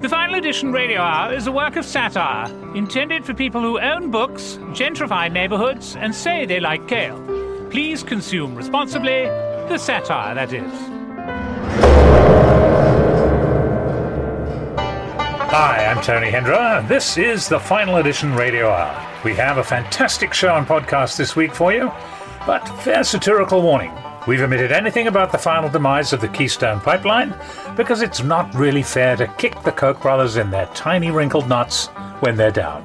The Final Edition Radio Hour is a work of satire intended for people who own books, gentrify neighborhoods, and say they like kale. Please consume responsibly the satire, that is. Hi, I'm Tony Hendra. This is the Final Edition Radio Hour. We have a fantastic show and podcast this week for you, but fair satirical warning. We've omitted anything about the final demise of the Keystone Pipeline because it's not really fair to kick the Koch brothers in their tiny wrinkled nuts when they're down.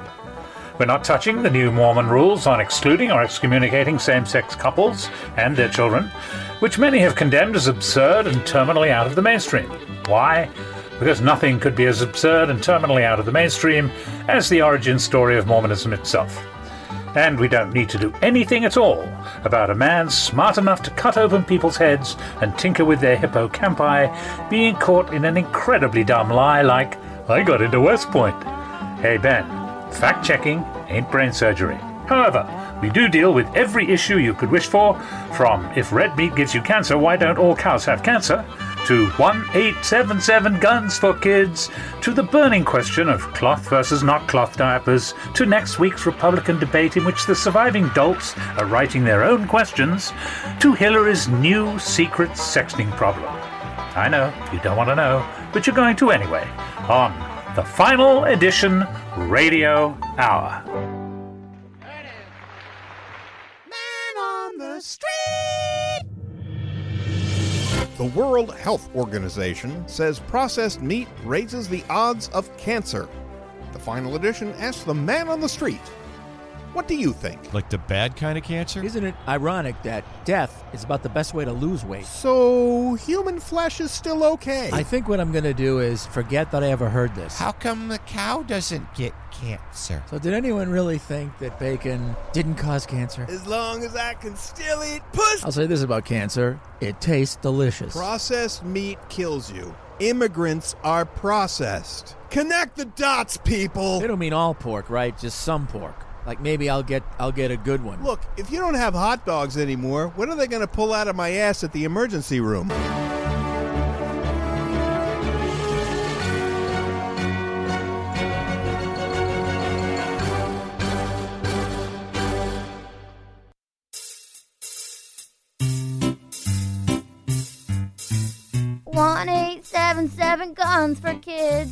We're not touching the new Mormon rules on excluding or excommunicating same sex couples and their children, which many have condemned as absurd and terminally out of the mainstream. Why? Because nothing could be as absurd and terminally out of the mainstream as the origin story of Mormonism itself. And we don't need to do anything at all about a man smart enough to cut open people's heads and tinker with their hippocampi being caught in an incredibly dumb lie like, I got into West Point. Hey Ben, fact checking ain't brain surgery. However, we do deal with every issue you could wish for, from if red meat gives you cancer, why don't all cows have cancer? To 1877 Guns for Kids, to the burning question of cloth versus not cloth diapers, to next week's Republican debate in which the surviving dolts are writing their own questions, to Hillary's new secret sexting problem. I know, you don't want to know, but you're going to anyway, on the Final Edition Radio Hour. The World Health Organization says processed meat raises the odds of cancer. The final edition asks the man on the street, What do you think? Like the bad kind of cancer? Isn't it ironic that death is about the best way to lose weight? So, human flesh is still okay. I think what I'm going to do is forget that I ever heard this. How come the cow doesn't get cancer? So, did anyone really think that bacon didn't cause cancer? As long as I can still eat pussy. I'll say this about cancer it tastes delicious. Processed meat kills you. Immigrants are processed. Connect the dots, people. They don't mean all pork, right? Just some pork. Like maybe I'll get I'll get a good one. Look, if you don't have hot dogs anymore, what are they going to pull out of my ass at the emergency room? One eight seven seven guns for kids.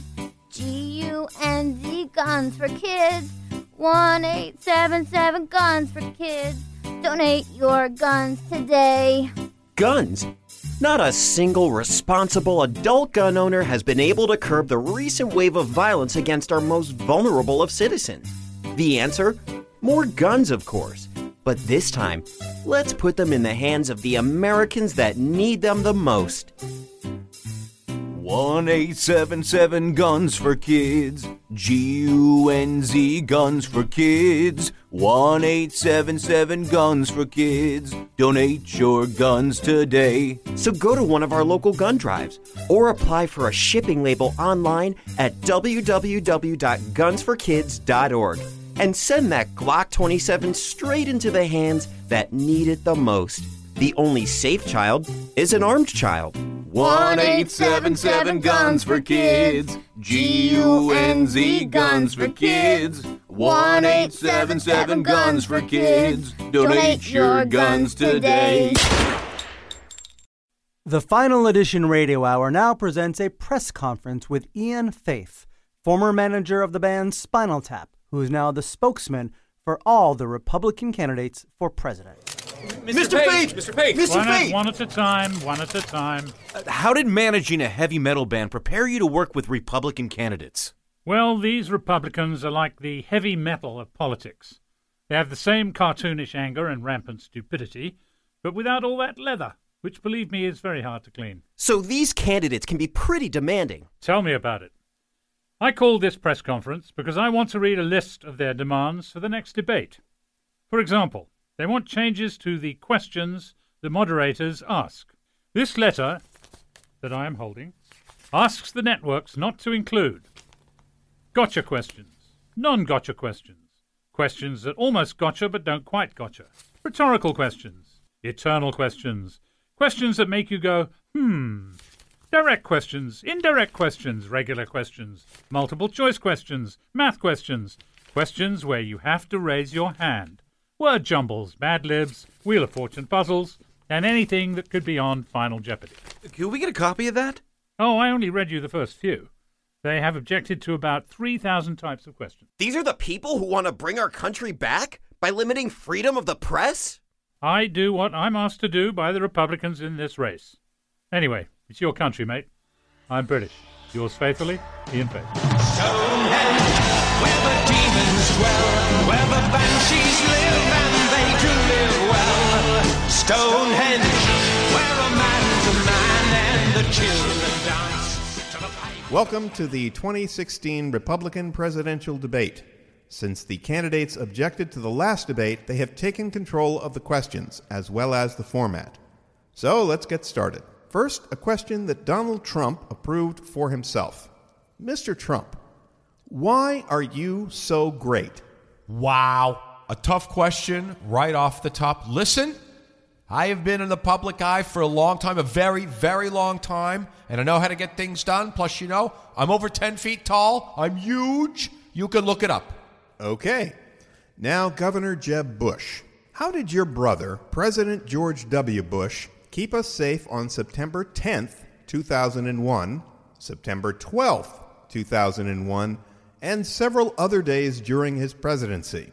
G U N Z guns for kids. One eight seven seven guns for kids. Donate your guns today. Guns? Not a single responsible adult gun owner has been able to curb the recent wave of violence against our most vulnerable of citizens. The answer? More guns, of course. But this time, let's put them in the hands of the Americans that need them the most. 1877 Guns for Kids. G U N Z Guns for Kids. 1877 Guns for Kids. Donate your guns today. So go to one of our local gun drives or apply for a shipping label online at www.gunsforkids.org and send that Glock 27 straight into the hands that need it the most. The only safe child is an armed child. 1877 Guns for Kids. G U N Z Guns for Kids. 1877 Guns for Kids. Donate your guns today. The Final Edition Radio Hour now presents a press conference with Ian Faith, former manager of the band Spinal Tap, who is now the spokesman for all the Republican candidates for president. Mr. Page! Mr. Page! Mr. One at, Page! one at a time, one at a time. Uh, how did managing a heavy metal band prepare you to work with Republican candidates? Well, these Republicans are like the heavy metal of politics. They have the same cartoonish anger and rampant stupidity, but without all that leather, which, believe me, is very hard to clean. So these candidates can be pretty demanding. Tell me about it. I called this press conference because I want to read a list of their demands for the next debate. For example, they want changes to the questions the moderators ask. This letter that I am holding asks the networks not to include gotcha questions, non gotcha questions, questions that almost gotcha but don't quite gotcha, rhetorical questions, eternal questions, questions that make you go, hmm, direct questions, indirect questions, regular questions, multiple choice questions, math questions, questions where you have to raise your hand, word jumbles, bad libs, Wheel of Fortune puzzles, and anything that could be on Final Jeopardy. Can we get a copy of that? Oh, I only read you the first few. They have objected to about 3,000 types of questions. These are the people who want to bring our country back by limiting freedom of the press? I do what I'm asked to do by the Republicans in this race. Anyway, it's your country, mate. I'm British. Yours faithfully, Ian Faith. Stonehenge, where the demons dwell, where the banshees live Stonehenge, where a man's a man and the children dance to the pipe. Welcome to the 2016 Republican presidential debate. Since the candidates objected to the last debate, they have taken control of the questions as well as the format. So let's get started. First, a question that Donald Trump approved for himself. Mr. Trump, why are you so great? Wow. A tough question right off the top. Listen, I have been in the public eye for a long time, a very, very long time, and I know how to get things done. Plus, you know, I'm over 10 feet tall. I'm huge. You can look it up. Okay. Now, Governor Jeb Bush. How did your brother, President George W. Bush, keep us safe on September 10th, 2001, September 12th, 2001, and several other days during his presidency?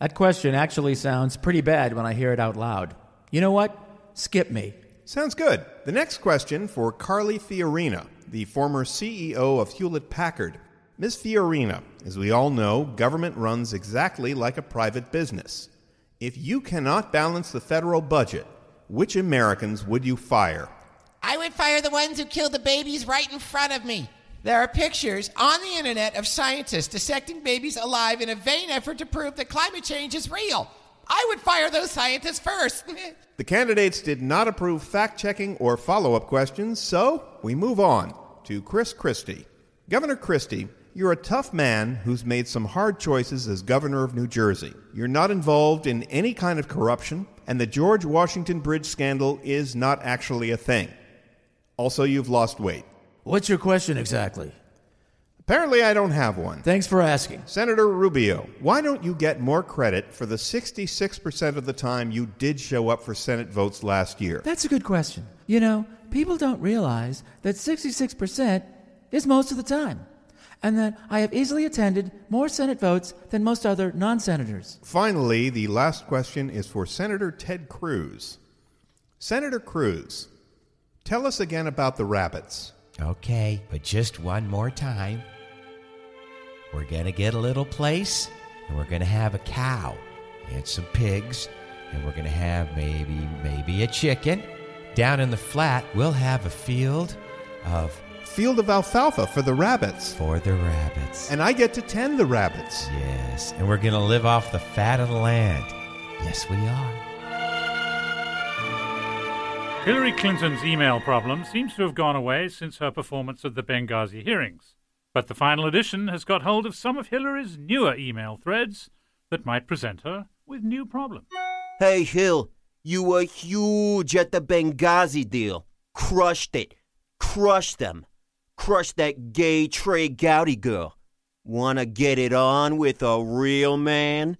That question actually sounds pretty bad when I hear it out loud. You know what? Skip me. Sounds good. The next question for Carly Fiorina, the former CEO of Hewlett Packard. Ms. Fiorina, as we all know, government runs exactly like a private business. If you cannot balance the federal budget, which Americans would you fire? I would fire the ones who killed the babies right in front of me. There are pictures on the internet of scientists dissecting babies alive in a vain effort to prove that climate change is real. I would fire those scientists first. The candidates did not approve fact checking or follow up questions, so we move on to Chris Christie. Governor Christie, you're a tough man who's made some hard choices as governor of New Jersey. You're not involved in any kind of corruption, and the George Washington Bridge scandal is not actually a thing. Also, you've lost weight. What's your question exactly? Apparently, I don't have one. Thanks for asking. Senator Rubio, why don't you get more credit for the 66% of the time you did show up for Senate votes last year? That's a good question. You know, people don't realize that 66% is most of the time, and that I have easily attended more Senate votes than most other non senators. Finally, the last question is for Senator Ted Cruz. Senator Cruz, tell us again about the rabbits. Okay, but just one more time. We're going to get a little place, and we're going to have a cow and some pigs, and we're going to have maybe maybe a chicken. Down in the flat, we'll have a field of Field of alfalfa for the rabbits. for the rabbits. And I get to tend the rabbits. Yes, and we're going to live off the fat of the land. Yes, we are. Hillary Clinton's email problem seems to have gone away since her performance at the Benghazi hearings. But the final edition has got hold of some of Hillary's newer email threads that might present her with new problems. Hey, Hill, you were huge at the Benghazi deal. Crushed it. Crushed them. Crushed that gay Trey Gowdy girl. Wanna get it on with a real man?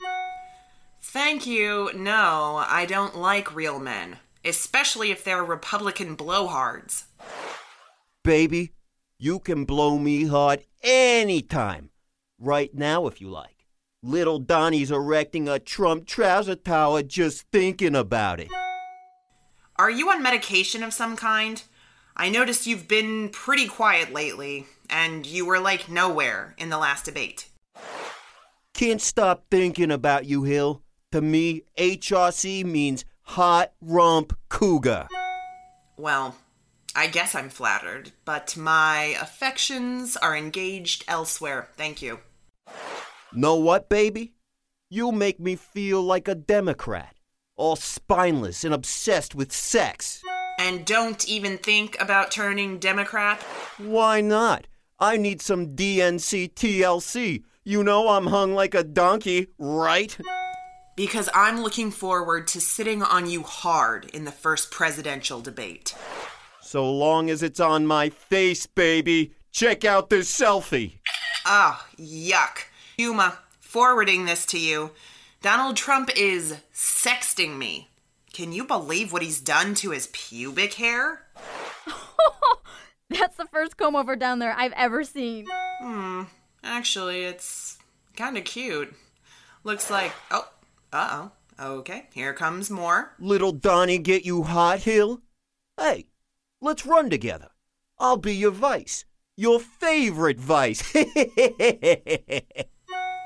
Thank you. No, I don't like real men. especially if they're Republican blowhards. Baby, you can blow me hard anytime. Right now, if you like. Little Donnie's erecting a Trump trouser tower just thinking about it. Are you on medication of some kind? I noticed you've been pretty quiet lately, and you were like nowhere in the last debate. Can't stop thinking about you, Hill. To me, HRC means hot rump cougar. Well, I guess I'm flattered, but my affections are engaged elsewhere. Thank you. Know what, baby? You make me feel like a Democrat, all spineless and obsessed with sex. And don't even think about turning Democrat? Why not? I need some DNC TLC. You know I'm hung like a donkey, right? Because I'm looking forward to sitting on you hard in the first presidential debate. So long as it's on my face, baby. Check out this selfie. Ah, yuck. Huma, forwarding this to you. Donald Trump is sexting me. Can you believe what he's done to his pubic hair? That's the first comb over down there I've ever seen. Hmm. Actually, it's kind of cute. Looks like. Oh, uh oh. Okay, here comes more. Little Donnie get you hot, Hill? Hey, let's run together. I'll be your vice. Your favorite vice.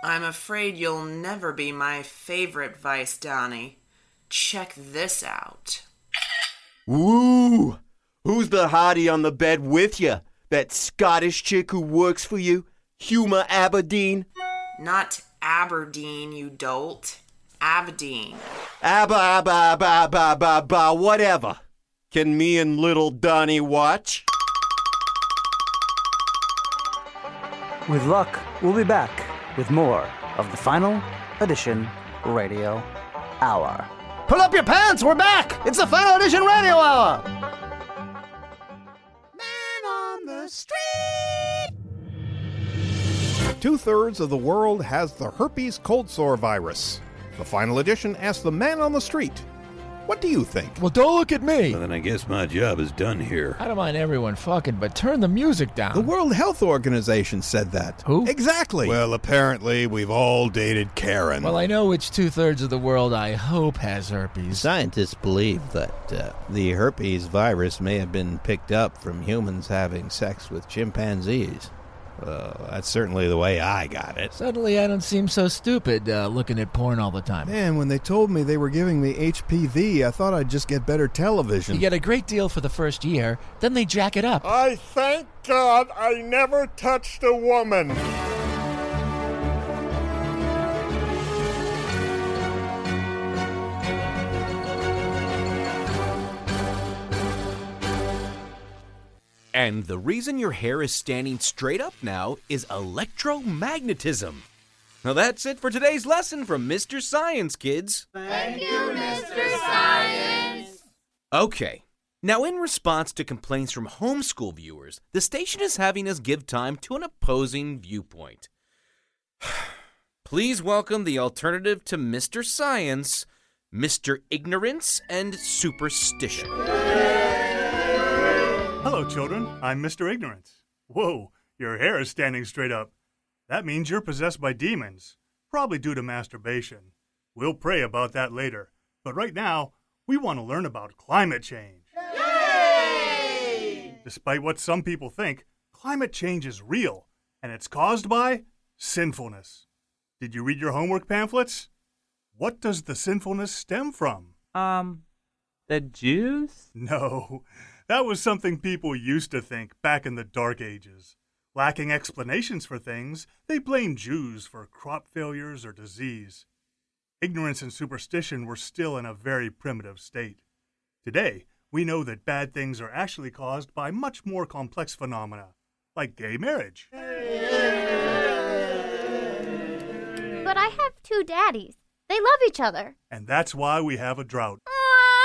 I'm afraid you'll never be my favorite vice, Donnie. Check this out. Woo! Who's the hottie on the bed with you? That Scottish chick who works for you? Huma Aberdeen? Not Aberdeen, you dolt. Abedin. Abba, abba, abba, abba, abba, abba, whatever. Can me and little Donnie watch? With luck, we'll be back with more of the final edition radio hour. Pull up your pants, we're back! It's the final edition radio hour! Man on the street. Two thirds of the world has the herpes cold sore virus. The final edition asks the man on the street, What do you think? Well, don't look at me. Well, then I guess my job is done here. I don't mind everyone fucking, but turn the music down. The World Health Organization said that. Who? Exactly. Well, apparently, we've all dated Karen. Well, I know which two thirds of the world I hope has herpes. Scientists believe that uh, the herpes virus may have been picked up from humans having sex with chimpanzees. Well, that's certainly the way I got it. Suddenly, I don't seem so stupid uh, looking at porn all the time. Man, when they told me they were giving me HPV, I thought I'd just get better television. You get a great deal for the first year, then they jack it up. I thank God I never touched a woman. And the reason your hair is standing straight up now is electromagnetism. Now that's it for today's lesson from Mr. Science, kids. Thank you, Mr. Science. Okay. Now, in response to complaints from homeschool viewers, the station is having us give time to an opposing viewpoint. Please welcome the alternative to Mr. Science, Mr. Ignorance and Superstition. Hello, children. I'm Mr. Ignorance. Whoa, your hair is standing straight up. That means you're possessed by demons, probably due to masturbation. We'll pray about that later. But right now, we want to learn about climate change. Yay! Despite what some people think, climate change is real, and it's caused by sinfulness. Did you read your homework pamphlets? What does the sinfulness stem from? Um, the Jews? No, that was something people used to think back in the Dark Ages. Lacking explanations for things, they blamed Jews for crop failures or disease. Ignorance and superstition were still in a very primitive state. Today, we know that bad things are actually caused by much more complex phenomena, like gay marriage. But I have two daddies. They love each other. And that's why we have a drought.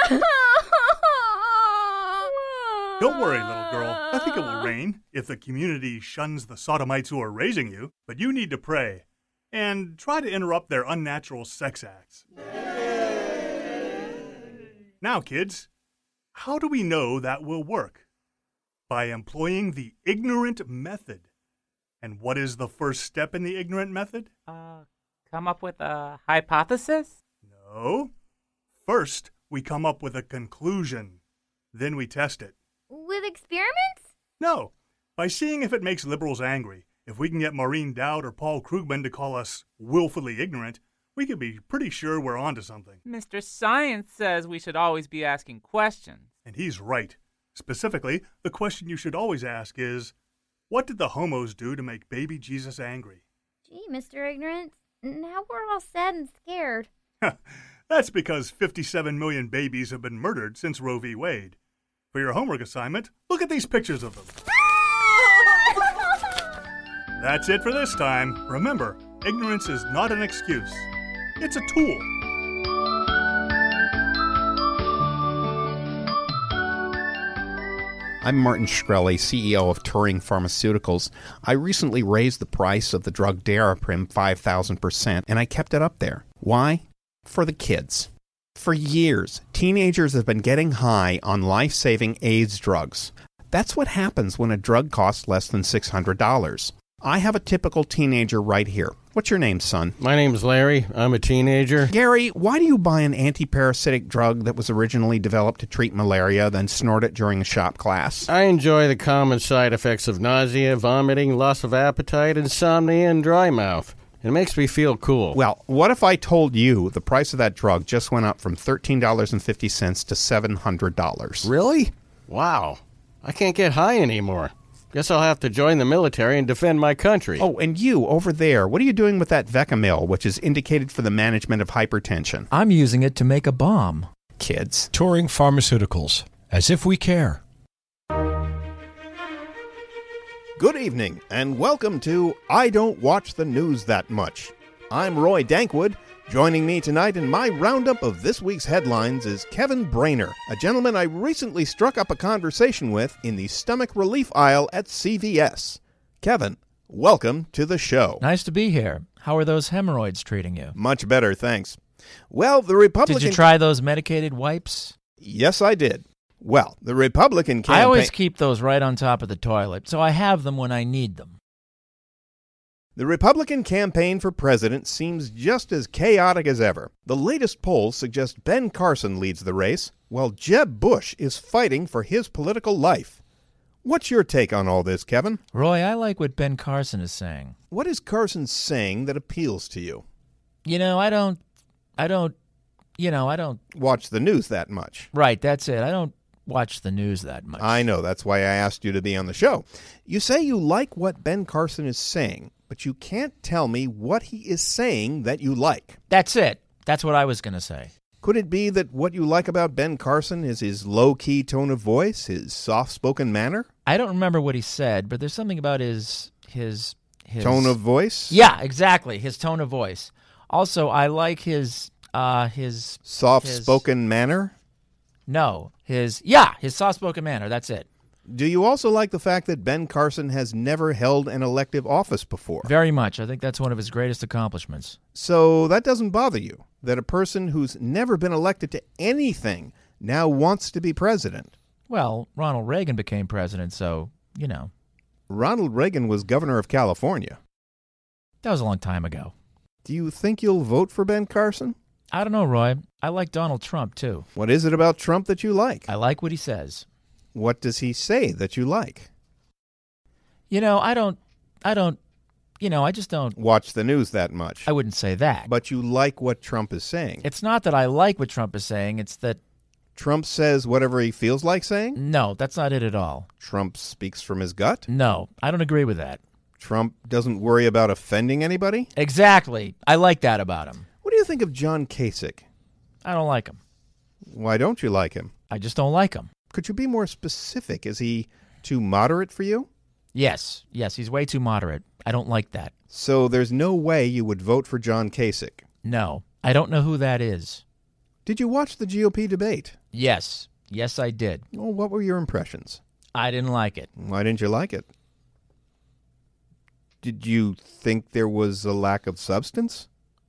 Don't worry, little girl. I think it will rain if the community shuns the sodomites who are raising you, but you need to pray and try to interrupt their unnatural sex acts. Now, kids, How do we know that will work? By employing the ignorant method. And what is the first step in the ignorant method? Uh, come up with a hypothesis? No. First, we come up with a conclusion. Then we test it. With experiments? No. By seeing if it makes liberals angry. If we can get Maureen Dowd or Paul Krugman to call us willfully ignorant, we can be pretty sure we're onto something. Mr. Science says we should always be asking questions. And he's right. Specifically, the question you should always ask is What did the homos do to make baby Jesus angry? Gee, Mr. Ignorance, now we're all sad and scared. That's because 57 million babies have been murdered since Roe v. Wade. For your homework assignment, look at these pictures of them. That's it for this time. Remember, ignorance is not an excuse, it's a tool. I'm Martin Shkreli, CEO of Turing Pharmaceuticals. I recently raised the price of the drug Daraprim 5,000%, and I kept it up there. Why? For the kids. For years, teenagers have been getting high on life saving AIDS drugs. That's what happens when a drug costs less than $600. I have a typical teenager right here. What's your name, son? My name's Larry. I'm a teenager. Gary, why do you buy an antiparasitic drug that was originally developed to treat malaria, then snort it during a shop class? I enjoy the common side effects of nausea, vomiting, loss of appetite, insomnia, and dry mouth. It makes me feel cool. Well, what if I told you the price of that drug just went up from $13.50 to $700? Really? Wow. I can't get high anymore. Guess I'll have to join the military and defend my country. Oh, and you over there, what are you doing with that Vecamyl, which is indicated for the management of hypertension? I'm using it to make a bomb. Kids. Turing Pharmaceuticals. As if we care. Good evening, and welcome to I Don't Watch the News That Much. I'm Roy Dankwood. Joining me tonight in my roundup of this week's headlines is Kevin Brainer, a gentleman I recently struck up a conversation with in the stomach relief aisle at CVS. Kevin, welcome to the show. Nice to be here. How are those hemorrhoids treating you? Much better, thanks. Well, the Republican. Did you try those medicated wipes? Yes, I did. Well, the Republican campaign. I always keep those right on top of the toilet, so I have them when I need them. The Republican campaign for president seems just as chaotic as ever. The latest polls suggest Ben Carson leads the race, while Jeb Bush is fighting for his political life. What's your take on all this, Kevin? Roy, I like what Ben Carson is saying. What is Carson saying that appeals to you? You know, I don't. I don't. You know, I don't. Watch the news that much. Right, that's it. I don't watch the news that much. I know. That's why I asked you to be on the show. You say you like what Ben Carson is saying, but you can't tell me what he is saying that you like. That's it. That's what I was going to say. Could it be that what you like about Ben Carson is his low key tone of voice, his soft spoken manner? I don't remember what he said, but there's something about his his his Tone of voice? Yeah, exactly. His tone of voice. Also, I like his uh his Soft spoken manner? No, his yeah, his soft spoken manner. That's it. Do you also like the fact that Ben Carson has never held an elective office before? Very much. I think that's one of his greatest accomplishments. So that doesn't bother you that a person who's never been elected to anything now wants to be president. Well, Ronald Reagan became president, so you know Ronald Reagan was governor of California. that was a long time ago. Do you think you'll vote for Ben Carson? I don't know, Roy. I like Donald Trump too. What is it about Trump that you like? I like what he says. What does he say that you like? You know, I don't. I don't. You know, I just don't. Watch the news that much. I wouldn't say that. But you like what Trump is saying. It's not that I like what Trump is saying. It's that Trump says whatever he feels like saying? no, that's not it at all. Trump speaks from his gut? No, I don't agree with that. Trump doesn't worry about offending anybody? Exactly. I like that about him. What do you think of John Kasich? I don't like him. Why don't you like him? I just don't like him. Could you be more specific? Is he too moderate for you? Yes, yes, he's way too moderate. I don't like that. So there's no way you would vote for John Kasich. No, I don't know who that is. Did you watch the GOP debate? Yes, yes, I did. Well, what were your impressions? I didn't like it. Why didn't you like it? Did you think there was a lack of substance?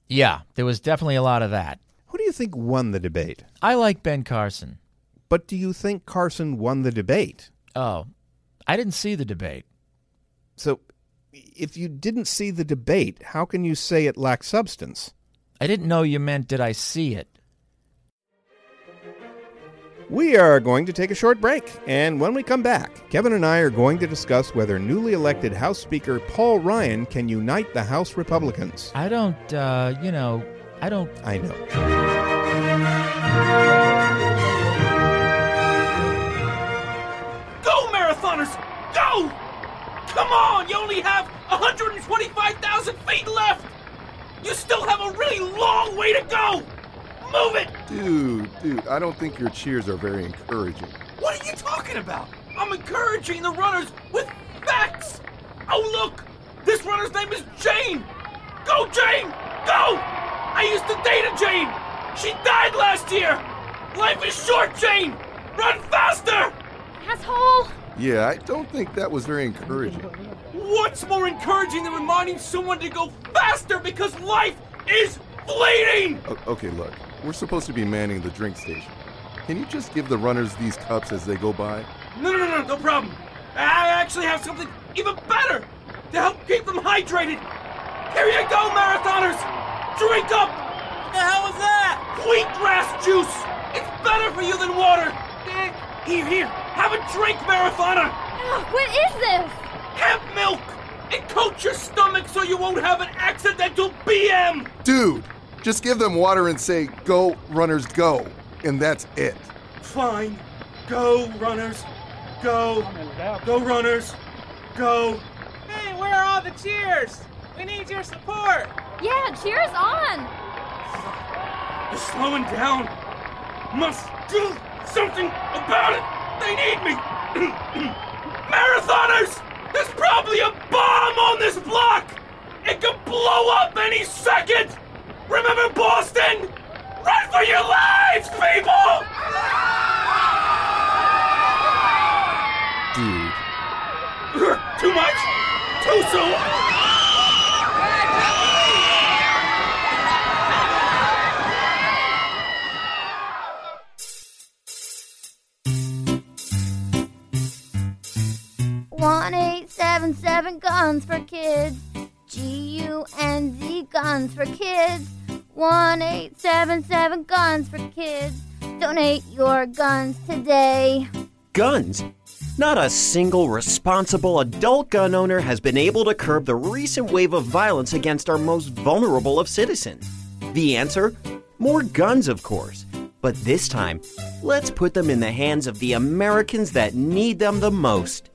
Yeah, there was definitely a lot of that. Who do you think won the debate? I like Ben Carson. But do you think Carson won the debate? Oh, I didn't see the debate. So, if you didn't see the debate, how can you say it lacked substance? I didn't know you meant did I see it. We are going to take a short break, and when we come back, Kevin and I are going to discuss whether newly elected House Speaker Paul Ryan can unite the House Republicans. I don't, uh, you know, I don't. I know. Go, marathoners! Go! Come on! You only have 125,000 feet left! You still have a really long way to go! Move it! Dude, dude, I don't think your cheers are very encouraging. What are you talking about? I'm encouraging the runners with facts! Oh, look! This runner's name is Jane! Go, Jane! Go! I used to date a Jane! She died last year! Life is short, Jane! Run faster! Asshole! Yeah, I don't think that was very encouraging. What's more encouraging than reminding someone to go faster because life is fleeting? O- okay, look, we're supposed to be manning the drink station. Can you just give the runners these cups as they go by? No, no, no, no, no problem. I actually have something even better to help keep them hydrated. Here you go, marathoners! Drink up! What the hell is that? Wheatgrass juice! It's better for you than water! Here, here, have a drink, marathoner! What is this? Hemp milk! It coats your stomach so you won't have an accidental BM! Dude, just give them water and say, go, runners, go. And that's it. Fine. Go, runners. Go. Go, runners. Go. Hey, where are all the cheers? We need your support. Yeah, cheers on! They're slowing down. Must do something about it. They need me. Marathoners! There's probably a bomb on this block. It could blow up any second. Remember Boston? Run for your lives, people! Dude. Too much? Too soon? One eight seven seven guns for kids. G U N Z guns for kids. One eight seven seven guns for kids. Donate your guns today. Guns. Not a single responsible adult gun owner has been able to curb the recent wave of violence against our most vulnerable of citizens. The answer? More guns, of course. But this time, let's put them in the hands of the Americans that need them the most.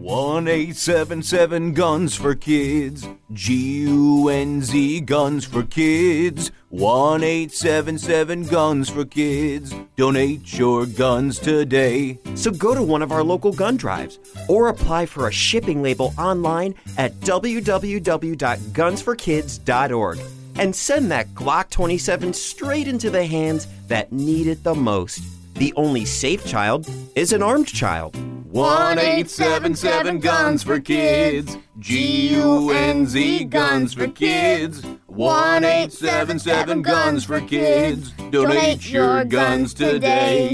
1877 Guns for Kids. G U N Z Guns for Kids. 1877 Guns for Kids. Donate your guns today. So go to one of our local gun drives or apply for a shipping label online at www.gunsforkids.org and send that Glock 27 straight into the hands that need it the most. The only safe child is an armed child. 1877 Guns for Kids. G U N Z Guns for Kids. 1877 Guns for Kids. Donate your guns today.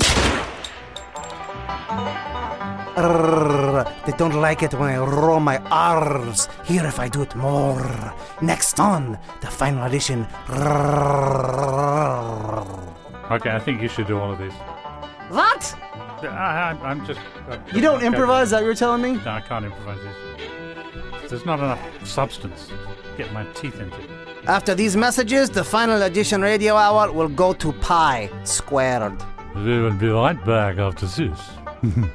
Arrgh, they don't like it when I roll my R's. Here if I do it more. Next on, the final edition. Okay, I think you should do all of these. What? I, I, I'm just. uh, You don't improvise? Is that you're telling me? No, I can't improvise this. There's not enough substance to get my teeth into. After these messages, the final edition radio hour will go to pi squared. We will be right back after this.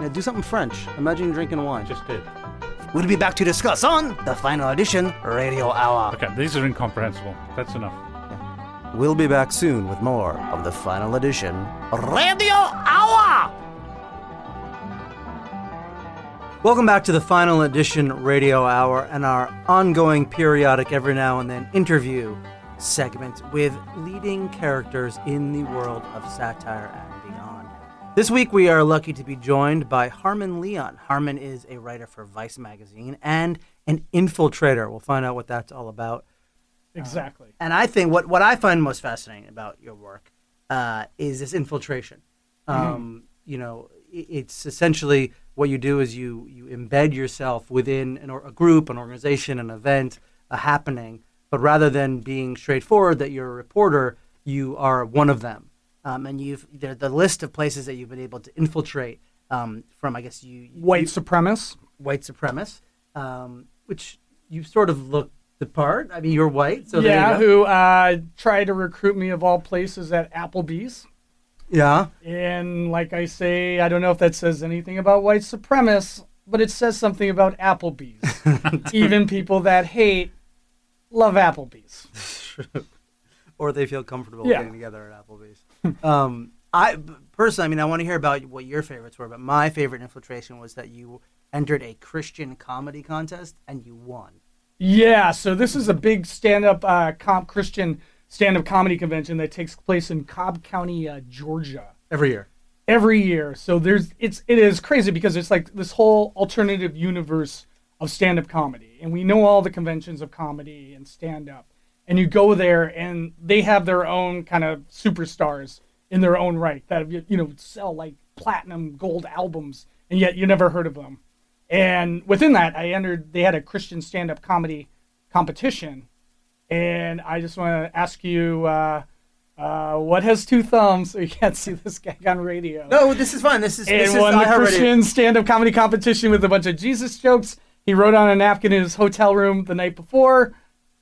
Now do something French. Imagine drinking wine. Just did. We'll be back to discuss on the final edition radio hour. Okay, these are incomprehensible. That's enough. We'll be back soon with more of the final edition. Radio hour. Welcome back to the final edition radio hour and our ongoing periodic every now and then interview segment with leading characters in the world of satire and beyond. This week we are lucky to be joined by Harmon Leon. Harmon is a writer for Vice magazine and an infiltrator. We'll find out what that's all about. Exactly. And I think what, what I find most fascinating about your work uh, is this infiltration. Um, You know, i- it's essentially what you do is you you embed yourself within an, or- a group, an organization, an event, a happening. But rather than being straightforward that you're a reporter, you are one of them. Um, and you've the, the list of places that you've been able to infiltrate um, from, I guess you White supremacists. white supremacists, um, which you sort of look the part. I mean, you're white, so yeah, who uh, tried to recruit me of all places at Applebee's. Yeah. And like I say, I don't know if that says anything about white supremacists, but it says something about Applebee's. Even people that hate love Applebee's. or they feel comfortable Yeah. getting together at Applebee's. um, I personally, I mean, I want to hear about what your favorites were, but my favorite infiltration was that you entered a Christian comedy contest and you won. Yeah, so this is a big stand-up uh, comp Christian stand-up comedy convention that takes place in Cobb County, uh, Georgia. Every year. every year. So there's it's it is crazy because it's like this whole alternative universe of stand-up comedy, and we know all the conventions of comedy and stand-up, and you go there and they have their own kind of superstars in their own right that you know sell like platinum gold albums, and yet you never heard of them. And within that, I entered. They had a Christian stand-up comedy competition, and I just want to ask you. Uh, uh, what has two thumbs? So you can't see this guy on radio. No, this is fine. This is and this is won the. Christian stand-up comedy competition with a bunch of Jesus jokes. He wrote on a napkin in his hotel room the night before.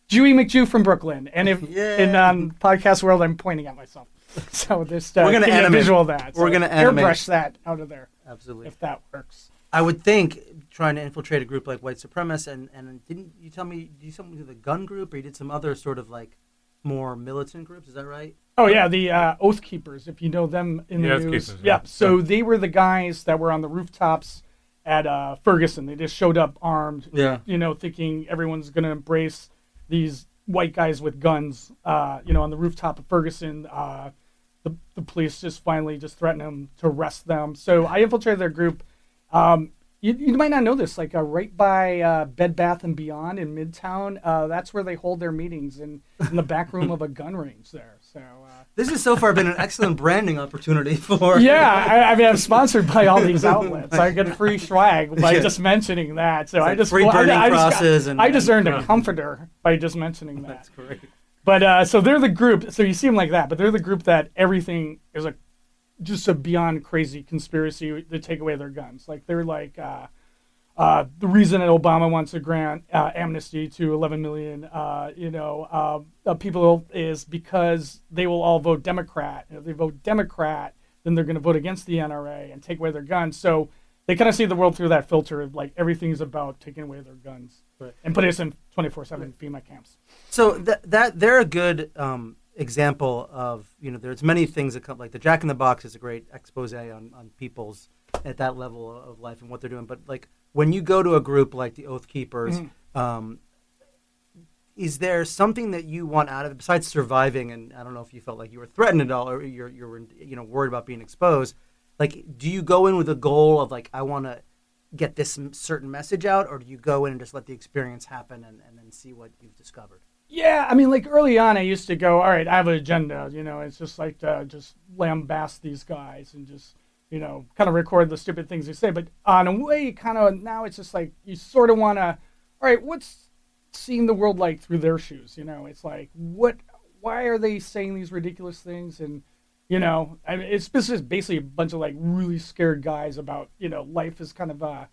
Jewy McJew from Brooklyn. And if in um, podcast world, I'm pointing at myself. So this uh, We're you a animate- visual that. we're gonna airbrush that out of there. Absolutely. if that works. I would think trying to infiltrate a group like white supremacists, and, and didn't you tell me you did something with a gun group, or you did some other sort of like more militant groups? Is that right? Oh yeah, the uh, Oath Keepers. If you know them in the Yeah, Oath news, Keepers, yeah. yeah. So they were the guys that were on the rooftops at uh, Ferguson. They just showed up armed. Yeah. You know, thinking everyone's going to embrace these white guys with guns. Uh, you know, on the rooftop of Ferguson. Uh, the, the police just finally just threatened them to arrest them. So I infiltrated their group. Um, you, you might not know this, like uh, right by uh, Bed Bath and Beyond in Midtown. Uh, that's where they hold their meetings in, in the back room of a gun range there. So uh, This has so far been an excellent branding opportunity for. yeah, I, I mean, I'm sponsored by all these outlets. I get free swag by Yeah. just mentioning that. So It's I like just free well, I- burning I, just got- and- I just earned a comforter by just mentioning that. That's great. But uh, so they're the group. So you see them like that, but they're the group that everything is a just a beyond crazy conspiracy to take away their guns. Like they're like uh, uh, the reason that Obama wants to grant uh, amnesty to 11 million, uh, you know, uh, uh, people is because they will all vote Democrat. And if they vote Democrat, then they're going to vote against the NRA and take away their guns. So they kind of see the world through that filter of like everything's about taking away their guns Right. and put us in 24/7 FEMA camps. So that that they're a good um, example of you know there's many things that come like the Jack in the Box is a great expose on on people's at that level of life and what they're doing. But like when you go to a group like the Oath Keepers, Mhm. um, is there something that you want out of it besides surviving? And I don't know if you felt like you were threatened at all or you're you're you know worried about being exposed. Like, do you go in with a goal of like I want to get this certain message out, or do you go in and just let the experience happen and, and then see what you've discovered? Yeah, I mean, like early on, I used to go, all right, I have an agenda. You know, it's just like to just lambast these guys and just, you know, kind of record the stupid things they say. But on a way, kind of now it's just like you sort of want to, all right, what's seeing the world like through their shoes? You know, it's like, what, why are they saying these ridiculous things? And, you know, I mean, it's just basically a bunch of like really scared guys about, you know, life is kind of, uh,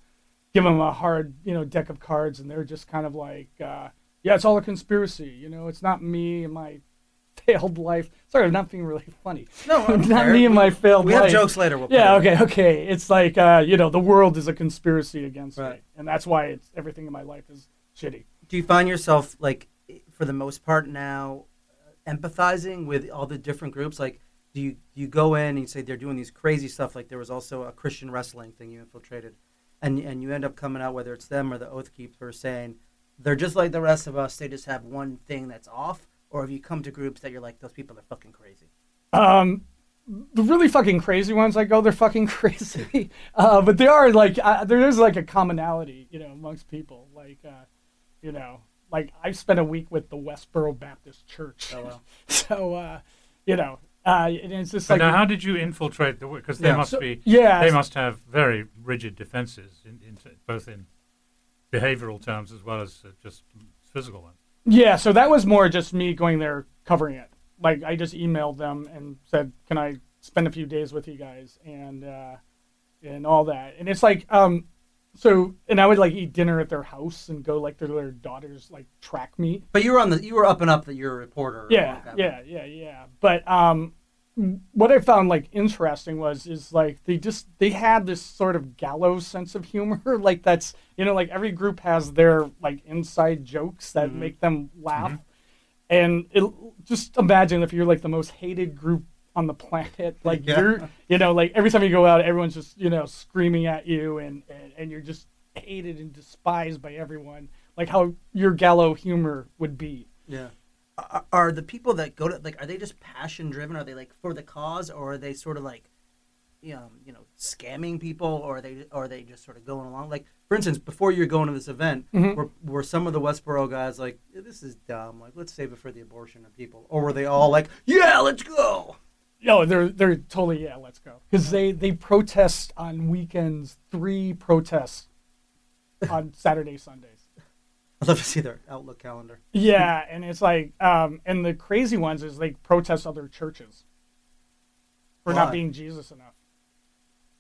give them a hard, you know, deck of cards, and they're just kind of like, uh, yeah, it's all a conspiracy. You know, it's not me and my failed life. Sorry, I'm not being really funny. No, not fair. me and my failed We life. have jokes later, we'll yeah, okay, okay. It's like, uh, you know, the world is a conspiracy against me, and that's why it's everything in my life is shitty. Do you find yourself like, for the most part now, uh, empathizing with all the different groups? Like, do you you go in and you say they're doing these crazy stuff? Like there was also a Christian wrestling thing you infiltrated, and and you end up coming out whether it's them or the Oath Keepers saying they're just like the rest of us. They just have one thing that's off. Or have you come to groups that you're like those people are fucking crazy? Um, the really fucking crazy ones I go, they're fucking crazy. uh, but they are like, uh, there is like a commonality, you know, amongst people. Like, uh, you know, like I spent a week with the Westboro Baptist Church. Oh, wow. so, uh, you know, Uh, and it's just But like now, how did you infiltrate the? Because they Yeah. must So- be. yeah. They must have very rigid defenses, in, in both in behavioral terms as well as uh, just physical ones. Yeah, so that was more just me going there covering it. Like I just emailed them and said, "Can I spend a few days with you guys?" and uh, and all that. And it's like, um, so and I would like eat dinner at their house and go like to their daughter's like track meet. But you were on the you were up and up that you're a reporter. Yeah, yeah, yeah, yeah. But um, what I found like interesting was is like they just they had this sort of gallows sense of humor. like that's you know like every group has their like inside jokes that Mhm. make them laugh. And it, just imagine if you're like the most hated group on the planet, like Yeah. you're, you know, like every time you go out, everyone's just, you know, screaming at you and, and, and you're just hated and despised by everyone. Like how your gallow humor would be. Yeah. Are, are the people that go to like are they just passion driven? Are they like for the cause, or are they sort of like, you know, you know, scamming people, or are they or are they just sort of going along? Like for instance, before you're going to this event, Mhm. were, were some of the Westboro guys like, this is dumb, like let's save it for the abortion of people, or were they all like, yeah, let's go? No, they're they're totally yeah. Let's go because they they protest on weekends. Three protests on Saturday, Sundays. I'd love to see their Outlook calendar. Yeah, and it's like, um, and the crazy ones is they protest other churches for Why? not being Jesus enough.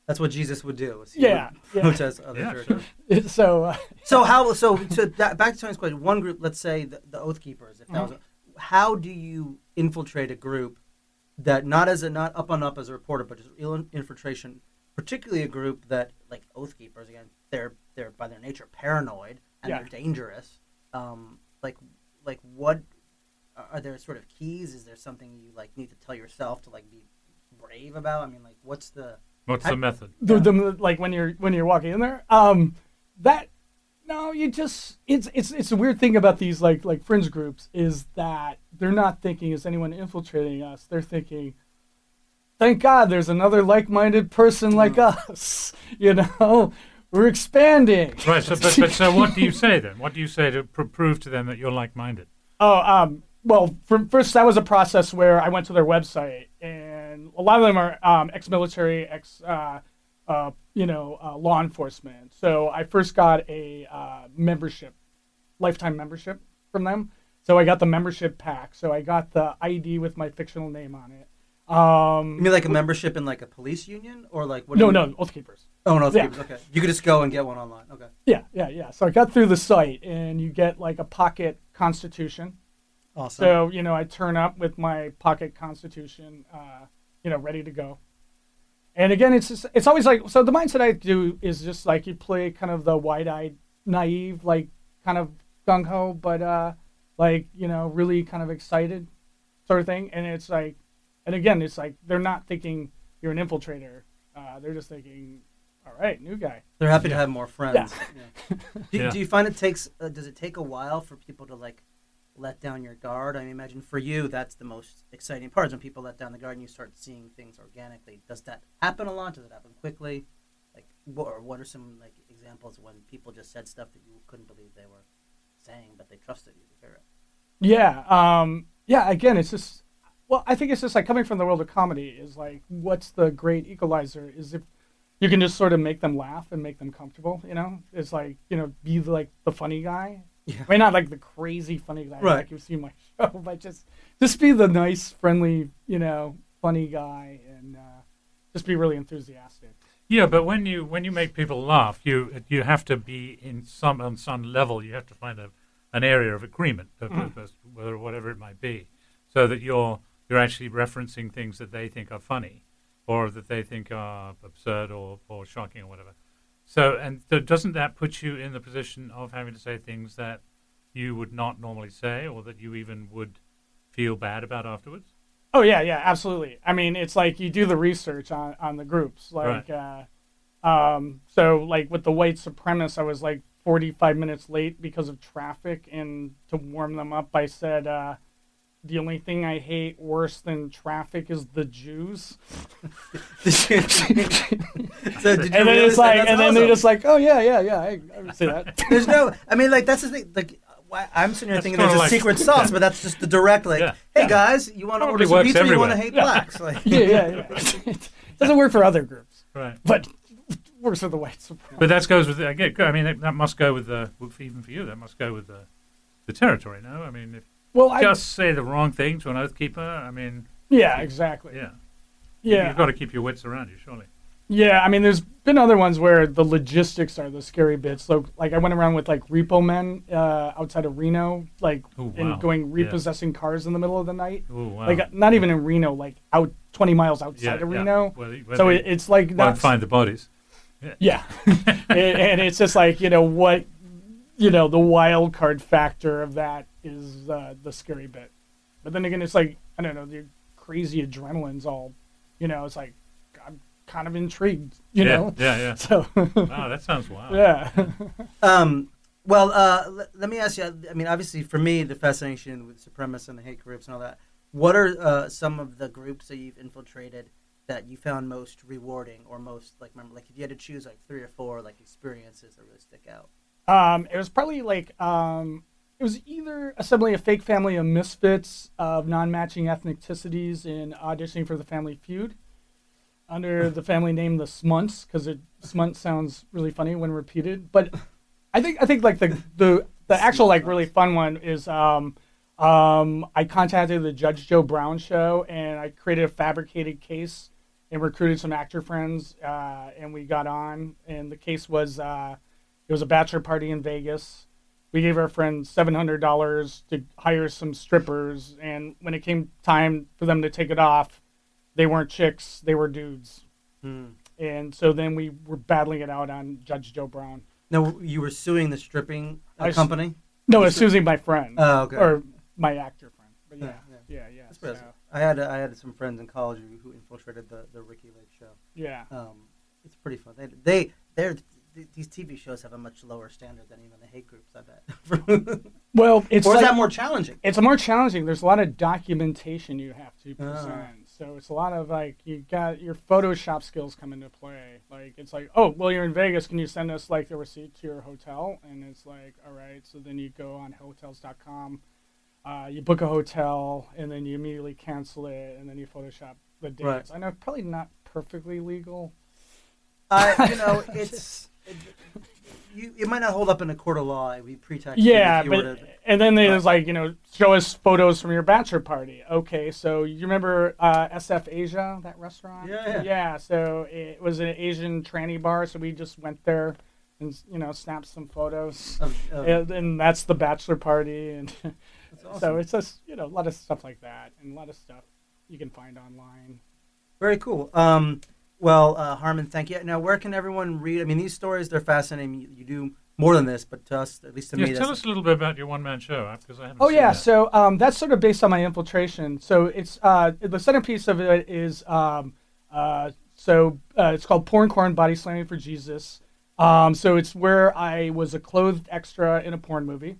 That's what Jesus would do. is he Yeah, would yeah. protest other Yeah, churches. So, uh, so how? So to that, back to Tony's question. One group, let's say the, the Oath Keepers. If that was, Mhm. a, how do you infiltrate a group that not as a not up on up as a reporter, but just real infiltration, particularly a group that like Oath Keepers again, they're they're by their nature paranoid and Yeah. they're dangerous. Um, like like what are there sort of keys? Is there something you like need to tell yourself to like be brave about? I mean, like what's the What's how- the method? the, the like when you're when you're walking in there, um, that no, you just it's it's it's a weird thing about these like like fringe groups is that they're not thinking is anyone infiltrating us. They're thinking, thank God, there's another like-minded person like us. You know, we're expanding. Right. So, but, but so, what do you say then? What do you say to pr- prove to them that you're like-minded? Oh, um, well, for, first that was a process where I went to their website, and a lot of them are um, ex-military, ex, uh, uh, you know, uh, law enforcement. So I first got a uh, membership, lifetime membership from them. So I got the membership pack. So I got the ID with my fictional name on it. Um, You mean like a membership in like a police union or like what? No, no, Oath Keepers. Oh, no, Oath Yeah. Keepers. Okay, you could just go and get one online. Okay. Yeah, yeah, yeah. So I got through the site, and you get like a pocket constitution. Awesome. So you know, I turn up with my pocket constitution, uh, you know, ready to go. And again, it's just, it's always like so. The mindset I do is just like you play kind of the wide-eyed, naive, like kind of gung ho, but uh, like you know, really kind of excited, sort of thing. And it's like, and again, it's like they're not thinking you're an infiltrator. Uh, they're just thinking, all right, new guy. They're happy to have more friends. Yeah. Yeah. Do, Yeah. do you find it takes? Uh, does it take a while for people to like let down your guard? I mean, imagine for you, that's the most exciting part. Is when people let down the guard and you start seeing things organically. Does that happen a lot? Does it happen quickly? Like, what, or what are some like examples when people just said stuff that you couldn't believe they were saying, but they trusted you to hear it? Yeah, um, yeah. Again, it's just well, I think it's just like coming from the world of comedy is like, what's the great equalizer? Is if you can just sort of make them laugh and make them comfortable. You know, it's like you know, be the, like the funny guy. Yeah. I mean, not like the crazy funny guy Right. like you see my show, but just just be the nice, friendly, you know, funny guy, and uh, just be really enthusiastic. Yeah, but when you when you make people laugh, you you have to be in some on some level. You have to find a, an area of agreement, of, Mhm. whether whatever it might be, so that you're you're actually referencing things that they think are funny, or that they think are absurd or, or shocking or whatever. So, and th- doesn't that put you in the position of having to say things that you would not normally say, or that you even would feel bad about afterwards? Oh yeah, yeah, absolutely. I mean, it's like you do the research on on the groups, like, uh, um, so like with the white supremacists, I was like 45 minutes late because of traffic, and to warm them up, I said, uh, the only thing I hate worse than traffic is the Jews. So did you and then it's like, that's and then they're just like, oh yeah, yeah, yeah, I, I would say that. There's no. I mean, like that's the thing. Like I'm sitting here That's thinking kinda there's a like- secret sauce, Yeah. but that's just the direct like, Yeah. hey guys, you want to Probably order some pizza? or You want to everywhere. hate blacks? Like, yeah, yeah, yeah. it doesn't work for other groups, Right. but it works for the whites. But that goes with I get. I mean, that, that must go with the even for you. That must go with the the territory. No, I mean, if Well, I- just say the wrong thing to an oath keeper. I mean, Yeah, exactly. Yeah, Yeah. You've got to keep your wits around you, surely. Yeah, I mean, there's been other ones where the logistics are the scary bits. So, like, I went around with like repo men uh, outside of Reno, like, Ooh, and wow. going Yeah. repossessing cars in the middle of the night. Ooh, wow. Like, not even in Reno, like out 20 miles outside Yeah, of yeah. Reno. Well, so it, it's like that's find the bodies. Yeah. Yeah, and, and it's just like you know what, you know, the wild card factor of that is uh, the scary bit. But then again, it's like I don't know, the crazy adrenaline's all, you know, it's like I'm kind of intrigued, you Yeah, know. yeah, yeah. So Wow, that sounds wild. Yeah. Um, well, uh, l- let me ask you. I mean, obviously, for me, the fascination with supremacists and the hate groups and all that. What are uh, some of the groups that you've infiltrated that you found most rewarding, or most like, remember, like if you had to choose like three or four like experiences that really stick out? Um, it was probably like um, it was either assembling a fake family of misfits of non-matching ethnicities in auditioning for the Family Feud under the family name the Smunts because Smunt sounds really funny when repeated. But I think I think like the the the actual like really fun one is um, um, I contacted the Judge Joe Brown show and I created a fabricated case and recruited some actor friends uh, and we got on and the case was. Uh, it was a bachelor party in Vegas. We gave our friend seven hundred dollars to hire some strippers, and when it came time for them to take it off, they weren't chicks; they were dudes. Hmm. And so then we were battling it out on Judge Joe Brown. No, you were suing the stripping uh, I company. No, You was suing my friend. Oh, okay. Or my actor friend. But yeah, Yeah, yeah, yeah. That's so- I had I had some friends in college who, who infiltrated the, the Ricki Lake show. Yeah. um, it's pretty fun. They they they're, th- these TV shows have a much lower standard than even the hate groups. I bet. Well, it's or is like- that more challenging? It's more challenging. There's a lot of documentation you have to Ah. present. So it's a lot of like you got your Photoshop skills come into play. Like it's like, oh, well, you're in Vegas. Can you send us like the receipt to your hotel? And it's like, all right. So then you go on hotels.com, uh, you book a hotel, and then you immediately cancel it, and then you Photoshop the dates. Right. I know probably not perfectly legal. I you know it's it, you it might not hold up in a court of law. It'd pretext. Yeah, you but were to, and then there's like you know show us photos from your bachelor party. Okay, so you remember uh, SF Asia that restaurant? Yeah, yeah. Yeah, so it was an Asian tranny bar, so we just went there and you know snapped some photos, and, and that's the bachelor party, and so awesome. it's just you know a lot of stuff like that, and a lot of stuff you can find online. very cool. Um, well, uh, Harmon, thank you. Now, where can everyone read? I mean, these stories they're fascinating. You, you do more than this, but to us, at least to Yes, me, tell us a little bit about your one man show because I haven't. Oh seen yeah, that. so um, that's sort of based on my infiltration. So it's uh, the centerpiece of it is um, uh, so uh, it's called Porn Corn Body Slamming for Jesus. Um, so it's where I was a clothed extra in a porn movie.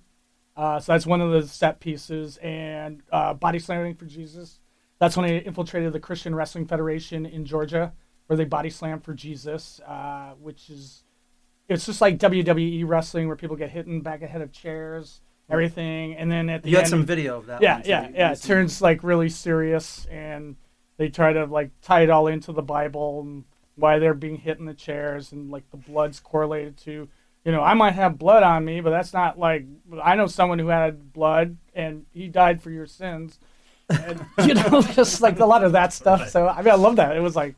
Uh, so that's one of the set pieces, and uh, Body Slamming for Jesus. That's when I infiltrated the Christian Wrestling Federation in Georgia, where they body slam for Jesus, uh, which is it's just like WWE wrestling where people get hit in the back ahead of chairs, everything, and then at the end. You had some video of that Yeah, yeah, yeah. It turns like really serious, and they try to like tie it all into the Bible and why they're being hit in the chairs, and like the blood's correlated to. You know, I might have blood on me, but that's not like I know someone who had blood and he died for your sins. And, you know, just like a lot of that stuff. So I mean, I love that. It was like,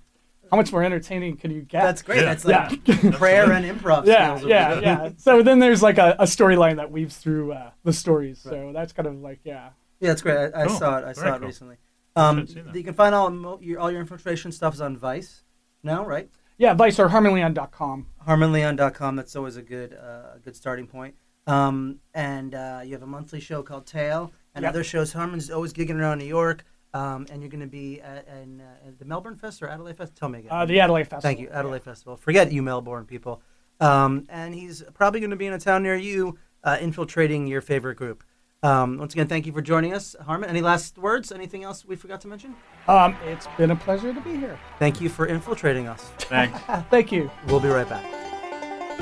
how much more entertaining can you get? That's great. That's like prayer and improv Yeah, yeah, yeah. So then there's like a, a storyline that weaves through uh, the stories. So that's kind of like, yeah. Yeah, it's great. I, I Cool. saw it. I Very saw it cool. recently. Um, should've seen that. you can find all your all your infiltration stuff is on Vice now, right? Yeah, Vice or HarmonLeon.com. HarmonLeon.com. That's always a good uh, a good starting point. Um, and uh, you have a monthly show called Tail, and Yep. other shows. Harmon's always gigging around New York. Um, and you're going to be at, in, uh, the Melbourne Fest or Adelaide Fest? Tell me again. Uh, the Adelaide Festival, Thank you, Adelaide Festival. Forget you, Melbourne people. Um, and he's probably going to be in a town near you, uh, infiltrating your favorite group. Um, once again, thank you for joining us, Harmon. Any last words? Anything else we forgot to mention? Um, it's been a pleasure to be here. Thank you for infiltrating us. Thanks. Thank you. We'll be right back.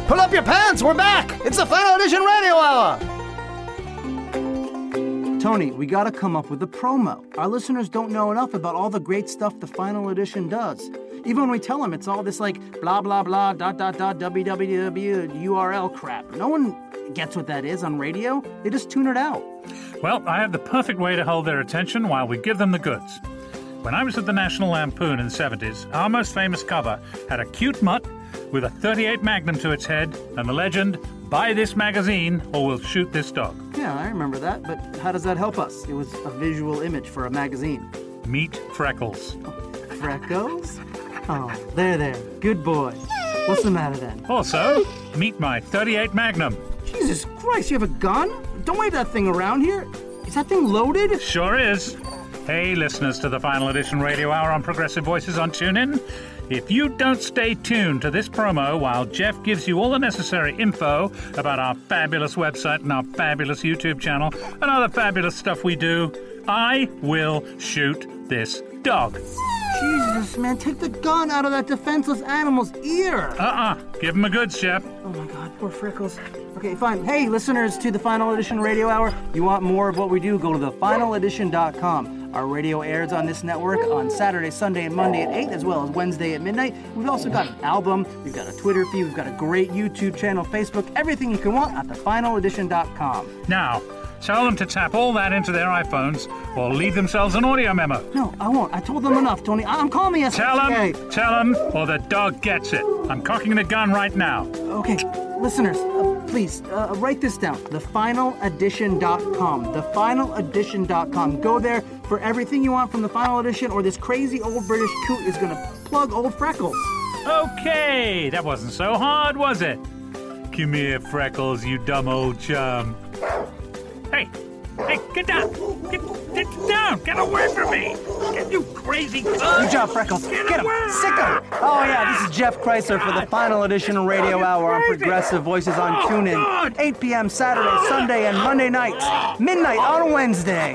Pull up your pants, we're back! It's the final edition radio hour! Tony, we gotta come up with a promo. Our listeners don't know enough about all the great stuff the final edition does. Even when we tell them it's all this like blah blah blah dot dot dot www URL crap. No one gets what that is on radio. They just tune it out. Well, I have the perfect way to hold their attention while we give them the goods. When I was at the National Lampoon in the 70s, our most famous cover had a cute mutt with a 38 Magnum to its head and the legend, Buy this magazine or we'll shoot this dog. Yeah, I remember that, but how does that help us? It was a visual image for a magazine. Meet Freckles. Freckles? Oh, there, there. Good boy. What's the matter then? Also, meet my 38 Magnum. Jesus Christ, you have a gun? Don't wave that thing around here. Is that thing loaded? Sure is. Hey, listeners to the Final Edition Radio Hour on Progressive Voices on TuneIn. If you don't stay tuned to this promo while Jeff gives you all the necessary info about our fabulous website and our fabulous YouTube channel and other fabulous stuff we do, I will shoot this dog. Jesus, man, take the gun out of that defenseless animal's ear. Uh uh Give him a good, Jeff. Oh my god, poor Freckles. Okay, fine. Hey, listeners to the Final Edition Radio Hour, you want more of what we do? Go to thefinaledition.com. Our radio airs on this network on Saturday, Sunday, and Monday at 8, as well as Wednesday at midnight. We've also got an album, we've got a Twitter feed, we've got a great YouTube channel, Facebook, everything you can want at thefinaledition.com. Now, tell them to tap all that into their iPhones or leave themselves an audio memo. No, I won't. I told them enough, Tony. I- I'm calling the Tell them, tell them, or the dog gets it. I'm cocking the gun right now. Okay, listeners, uh, please uh, write this down. Thefinaledition.com. Thefinaledition.com. Go there for everything you want from the Final Edition, or this crazy old British coot is gonna plug old Freckles. Okay, that wasn't so hard, was it? Come here, Freckles, you dumb old chum. Hey, hey, get down! Get, get down! Get away from me! Get you crazy! Good job, Freckles. Get him. Sick him. Oh, yeah, this is Jeff Kreisler for the Final Edition of Radio Hour on Progressive Voices on oh, TuneIn. 8 p.m. Saturday, Sunday, and Monday nights. Midnight on Wednesday.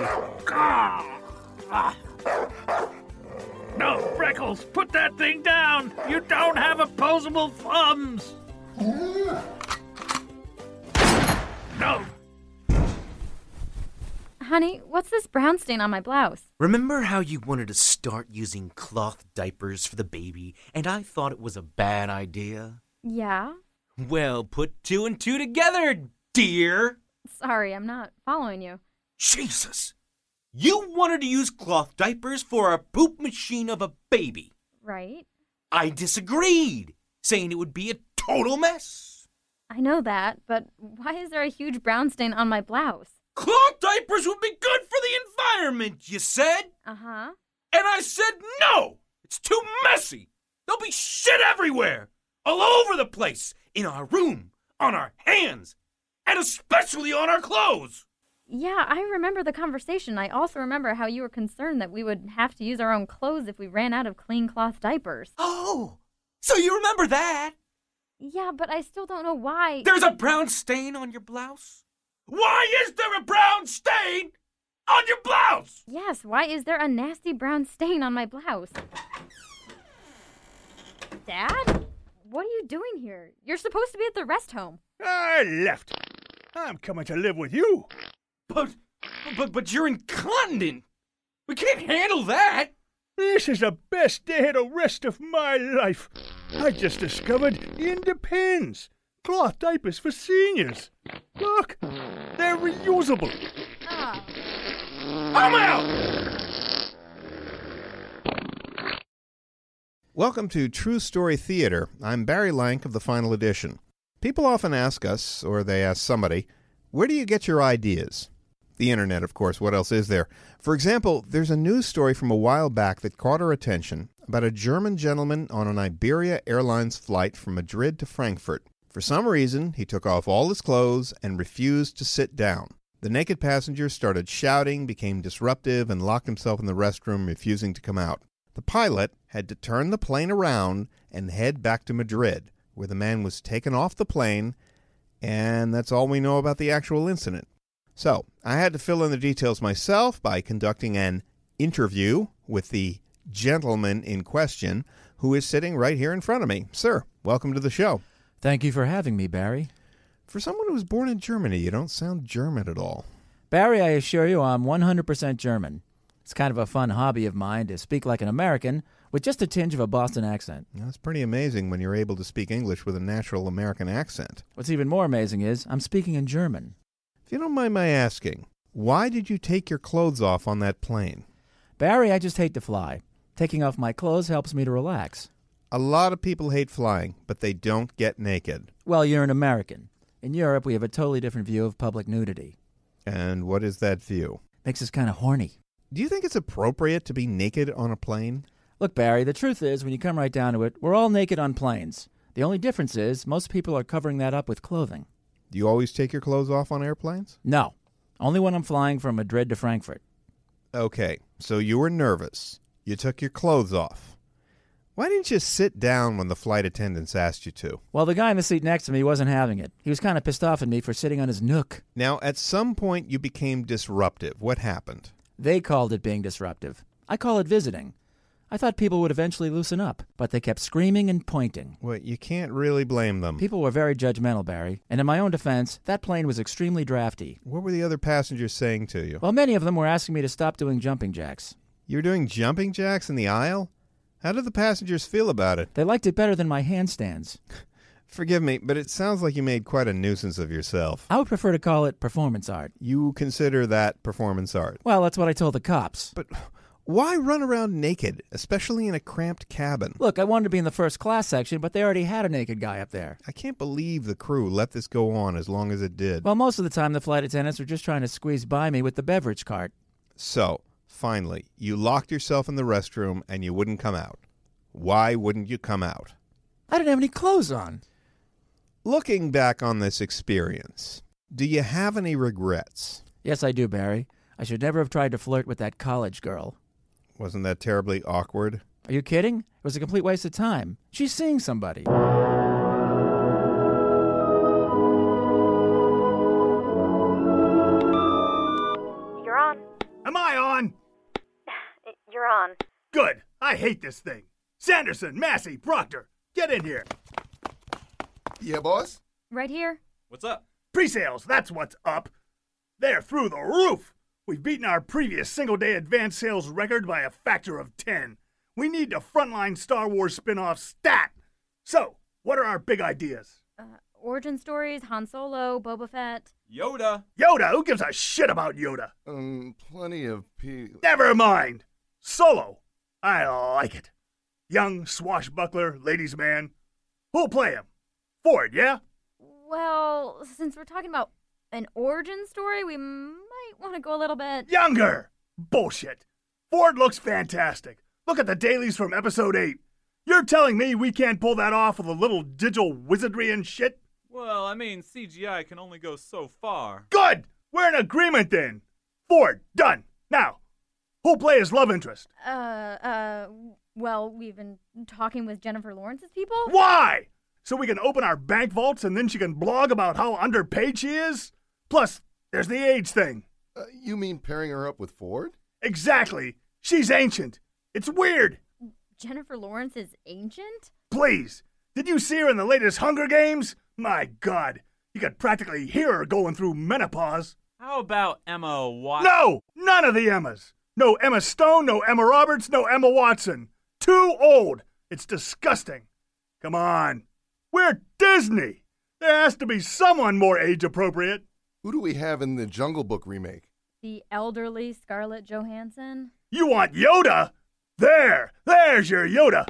No, Freckles, put that thing down! You don't have opposable thumbs! No! Honey, what's this brown stain on my blouse? Remember how you wanted to start using cloth diapers for the baby, and I thought it was a bad idea? Yeah? Well, put two and two together, dear! Sorry, I'm not following you. Jesus! You wanted to use cloth diapers for a poop machine of a baby. Right? I disagreed, saying it would be a total mess. I know that, but why is there a huge brown stain on my blouse? Cloth diapers would be good for the environment, you said? Uh huh. And I said no! It's too messy! There'll be shit everywhere! All over the place! In our room, on our hands, and especially on our clothes! Yeah, I remember the conversation. I also remember how you were concerned that we would have to use our own clothes if we ran out of clean cloth diapers. Oh, so you remember that? Yeah, but I still don't know why. There's a brown stain on your blouse? Why is there a brown stain on your blouse? Yes, why is there a nasty brown stain on my blouse? Dad? What are you doing here? You're supposed to be at the rest home. I left. I'm coming to live with you. But, but, but you're incontinent. We can't handle that. This is the best day of the rest of my life. I just discovered Independs. Cloth diapers for seniors. Look, they're reusable. Oh. I'm out. Welcome to True Story Theater. I'm Barry Lank of the Final Edition. People often ask us, or they ask somebody, where do you get your ideas? The internet, of course. What else is there? For example, there's a news story from a while back that caught our attention about a German gentleman on an Iberia Airlines flight from Madrid to Frankfurt. For some reason, he took off all his clothes and refused to sit down. The naked passenger started shouting, became disruptive, and locked himself in the restroom, refusing to come out. The pilot had to turn the plane around and head back to Madrid, where the man was taken off the plane, and that's all we know about the actual incident. So, I had to fill in the details myself by conducting an interview with the gentleman in question who is sitting right here in front of me. Sir, welcome to the show. Thank you for having me, Barry. For someone who was born in Germany, you don't sound German at all. Barry, I assure you, I'm 100% German. It's kind of a fun hobby of mine to speak like an American with just a tinge of a Boston accent. That's pretty amazing when you're able to speak English with a natural American accent. What's even more amazing is I'm speaking in German. If you don't mind my asking, why did you take your clothes off on that plane? Barry, I just hate to fly. Taking off my clothes helps me to relax. A lot of people hate flying, but they don't get naked. Well, you're an American. In Europe, we have a totally different view of public nudity. And what is that view? Makes us kind of horny. Do you think it's appropriate to be naked on a plane? Look, Barry, the truth is, when you come right down to it, we're all naked on planes. The only difference is, most people are covering that up with clothing. Do you always take your clothes off on airplanes? No. Only when I'm flying from Madrid to Frankfurt. Okay, so you were nervous. You took your clothes off. Why didn't you sit down when the flight attendants asked you to? Well, the guy in the seat next to me wasn't having it. He was kind of pissed off at me for sitting on his nook. Now, at some point, you became disruptive. What happened? They called it being disruptive. I call it visiting. I thought people would eventually loosen up, but they kept screaming and pointing. Well, you can't really blame them. People were very judgmental, Barry, and in my own defense, that plane was extremely drafty. What were the other passengers saying to you? Well, many of them were asking me to stop doing jumping jacks. You were doing jumping jacks in the aisle? How did the passengers feel about it? They liked it better than my handstands. Forgive me, but it sounds like you made quite a nuisance of yourself. I would prefer to call it performance art. You consider that performance art? Well, that's what I told the cops. But why run around naked, especially in a cramped cabin? Look, I wanted to be in the first class section, but they already had a naked guy up there. I can't believe the crew let this go on as long as it did. Well, most of the time, the flight attendants were just trying to squeeze by me with the beverage cart. So, finally, you locked yourself in the restroom and you wouldn't come out. Why wouldn't you come out? I didn't have any clothes on. Looking back on this experience, do you have any regrets? Yes, I do, Barry. I should never have tried to flirt with that college girl. Wasn't that terribly awkward? Are you kidding? It was a complete waste of time. She's seeing somebody. You're on. Good. I hate this thing. Sanderson, Massey, Proctor, get in here. Yeah, boss? Right here? What's up? Pre-sales, that's what's up. They're through the roof. We've beaten our previous single-day advance sales record by a factor of 10. We need the frontline Star Wars spin-off stat. So, what are our big ideas? Uh, origin stories, Han Solo, Boba Fett. Yoda. Yoda? Who gives a shit about Yoda? Um, plenty of pe- Never mind. Solo. I like it. Young swashbuckler, ladies' man. Who'll play him? Ford, yeah? Well, since we're talking about an origin story, we might want to go a little bit Younger! Bullshit. Ford looks fantastic. Look at the dailies from episode 8. You're telling me we can't pull that off with a little digital wizardry and shit? Well, I mean, CGI can only go so far. Good! We're in agreement then. Ford, done. Now, who'll play his love interest? Uh, uh, well, we've been talking with Jennifer Lawrence's people. Why? So we can open our bank vaults and then she can blog about how underpaid she is? Plus, there's the age thing. Uh, you mean pairing her up with Ford? Exactly. She's ancient. It's weird. Jennifer Lawrence is ancient? Please. Did you see her in the latest Hunger Games? My God. You could practically hear her going through menopause. How about Emma Watson? No! None of the Emmas. No Emma Stone, no Emma Roberts, no Emma Watson. Too old. It's disgusting. Come on. We're Disney. There has to be someone more age appropriate. Who do we have in the Jungle Book remake? The elderly Scarlett Johansson? You want Yoda? There! There's your Yoda!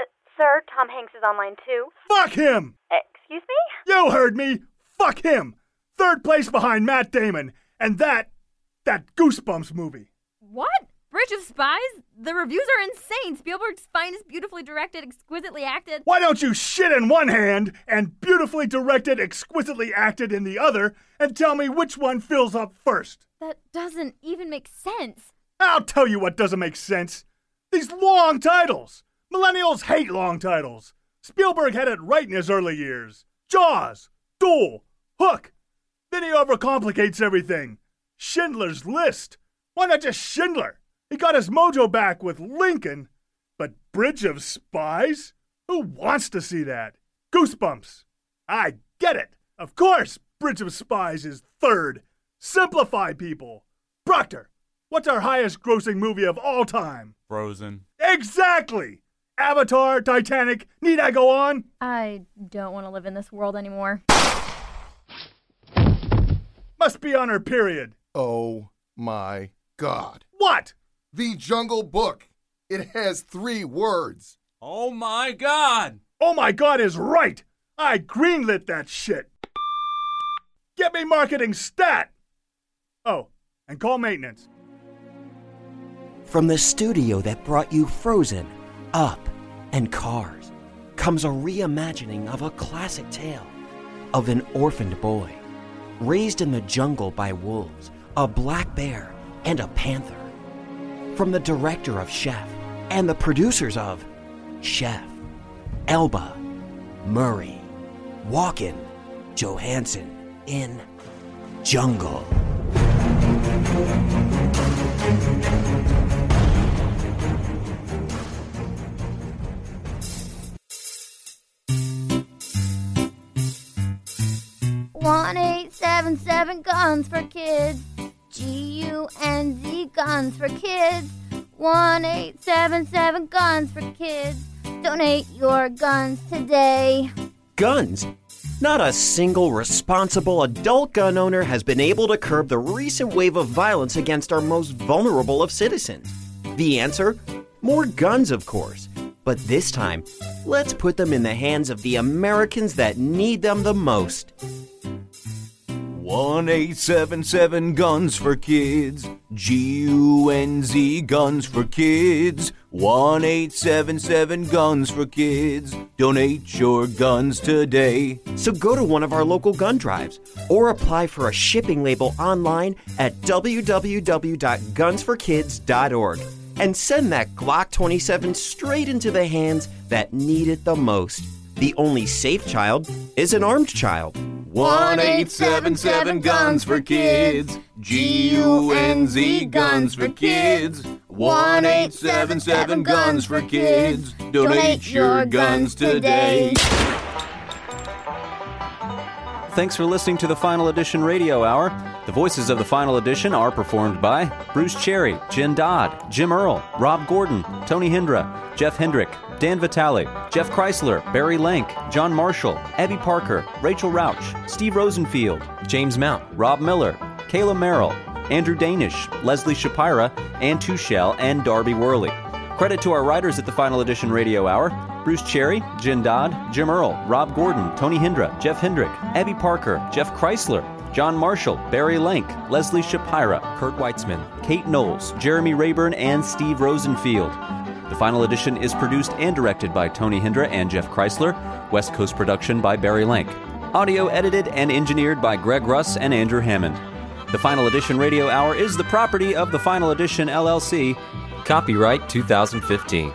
Uh, sir, Tom Hanks is online too. Fuck him! Excuse me? You heard me! Fuck him! Third place behind Matt Damon. And that. That Goosebumps movie. What? Bridge of Spies? The reviews are insane. Spielberg's finest, beautifully directed, exquisitely acted. Why don't you shit in one hand and beautifully directed, exquisitely acted in the other and tell me which one fills up first? That doesn't even make sense. I'll tell you what doesn't make sense. These long titles. Millennials hate long titles. Spielberg had it right in his early years. Jaws, Duel, Hook. Then he overcomplicates everything. Schindler's List. Why not just Schindler? He got his mojo back with Lincoln. But Bridge of Spies? Who wants to see that? Goosebumps. I get it. Of course, Bridge of Spies is third. Simplify people. Proctor, what's our highest grossing movie of all time? Frozen. Exactly! Avatar, Titanic, need I go on? I don't want to live in this world anymore. Must be on her period. Oh my god. What? The Jungle Book. It has three words. Oh my god! Oh my god is right! I greenlit that shit! Get me marketing stat! Oh, and call maintenance. From the studio that brought you Frozen, Up, and Cars comes a reimagining of a classic tale of an orphaned boy raised in the jungle by wolves, a black bear, and a panther. From the director of Chef and the producers of Chef, Elba, Murray, Walken, Johansson in Jungle. One eight seven seven guns for kids. G U N Z guns for kids. One eight seven seven guns for kids. Donate your guns today. Guns. Not a single responsible adult gun owner has been able to curb the recent wave of violence against our most vulnerable of citizens. The answer? More guns, of course. But this time, let's put them in the hands of the Americans that need them the most. 1877 Guns for Kids. G U N Z Guns for Kids. 1877 Guns for Kids. Donate your guns today. So go to one of our local gun drives or apply for a shipping label online at www.gunsforkids.org and send that Glock 27 straight into the hands that need it the most. The only safe child is an armed child. 1877 Guns for Kids. G U N Z Guns for Kids. 1877 Guns for Kids. Donate your guns today. Thanks for listening to the Final Edition Radio Hour. The voices of the Final Edition are performed by Bruce Cherry, Jen Dodd, Jim Earl, Rob Gordon, Tony Hendra, Jeff Hendrick, Dan Vitale, Jeff Kreisler, Barry Lank, John Marshall, Abby Parker, Rachel Rauch, Steve Rosenfield, James Mount, Rob Miller, Kayla Merrill, Andrew Danish, Leslie Shapira, Anne Tushell, and Darby Worley. Credit to our writers at the Final Edition Radio Hour Bruce Cherry, Jen Dodd, Jim Earl, Rob Gordon, Tony Hendra, Jeff Hendrick, Abby Parker, Jeff Kreisler, John Marshall, Barry Lank, Leslie Shapira, Kurt Weitzman, Kate Knowles, Jeremy Rayburn, and Steve Rosenfield. The final edition is produced and directed by Tony Hendra and Jeff Kreisler, West Coast production by Barry Lank. Audio edited and engineered by Greg Russ and Andrew Hammond. The Final Edition Radio Hour is the property of the Final Edition LLC. Copyright 2015.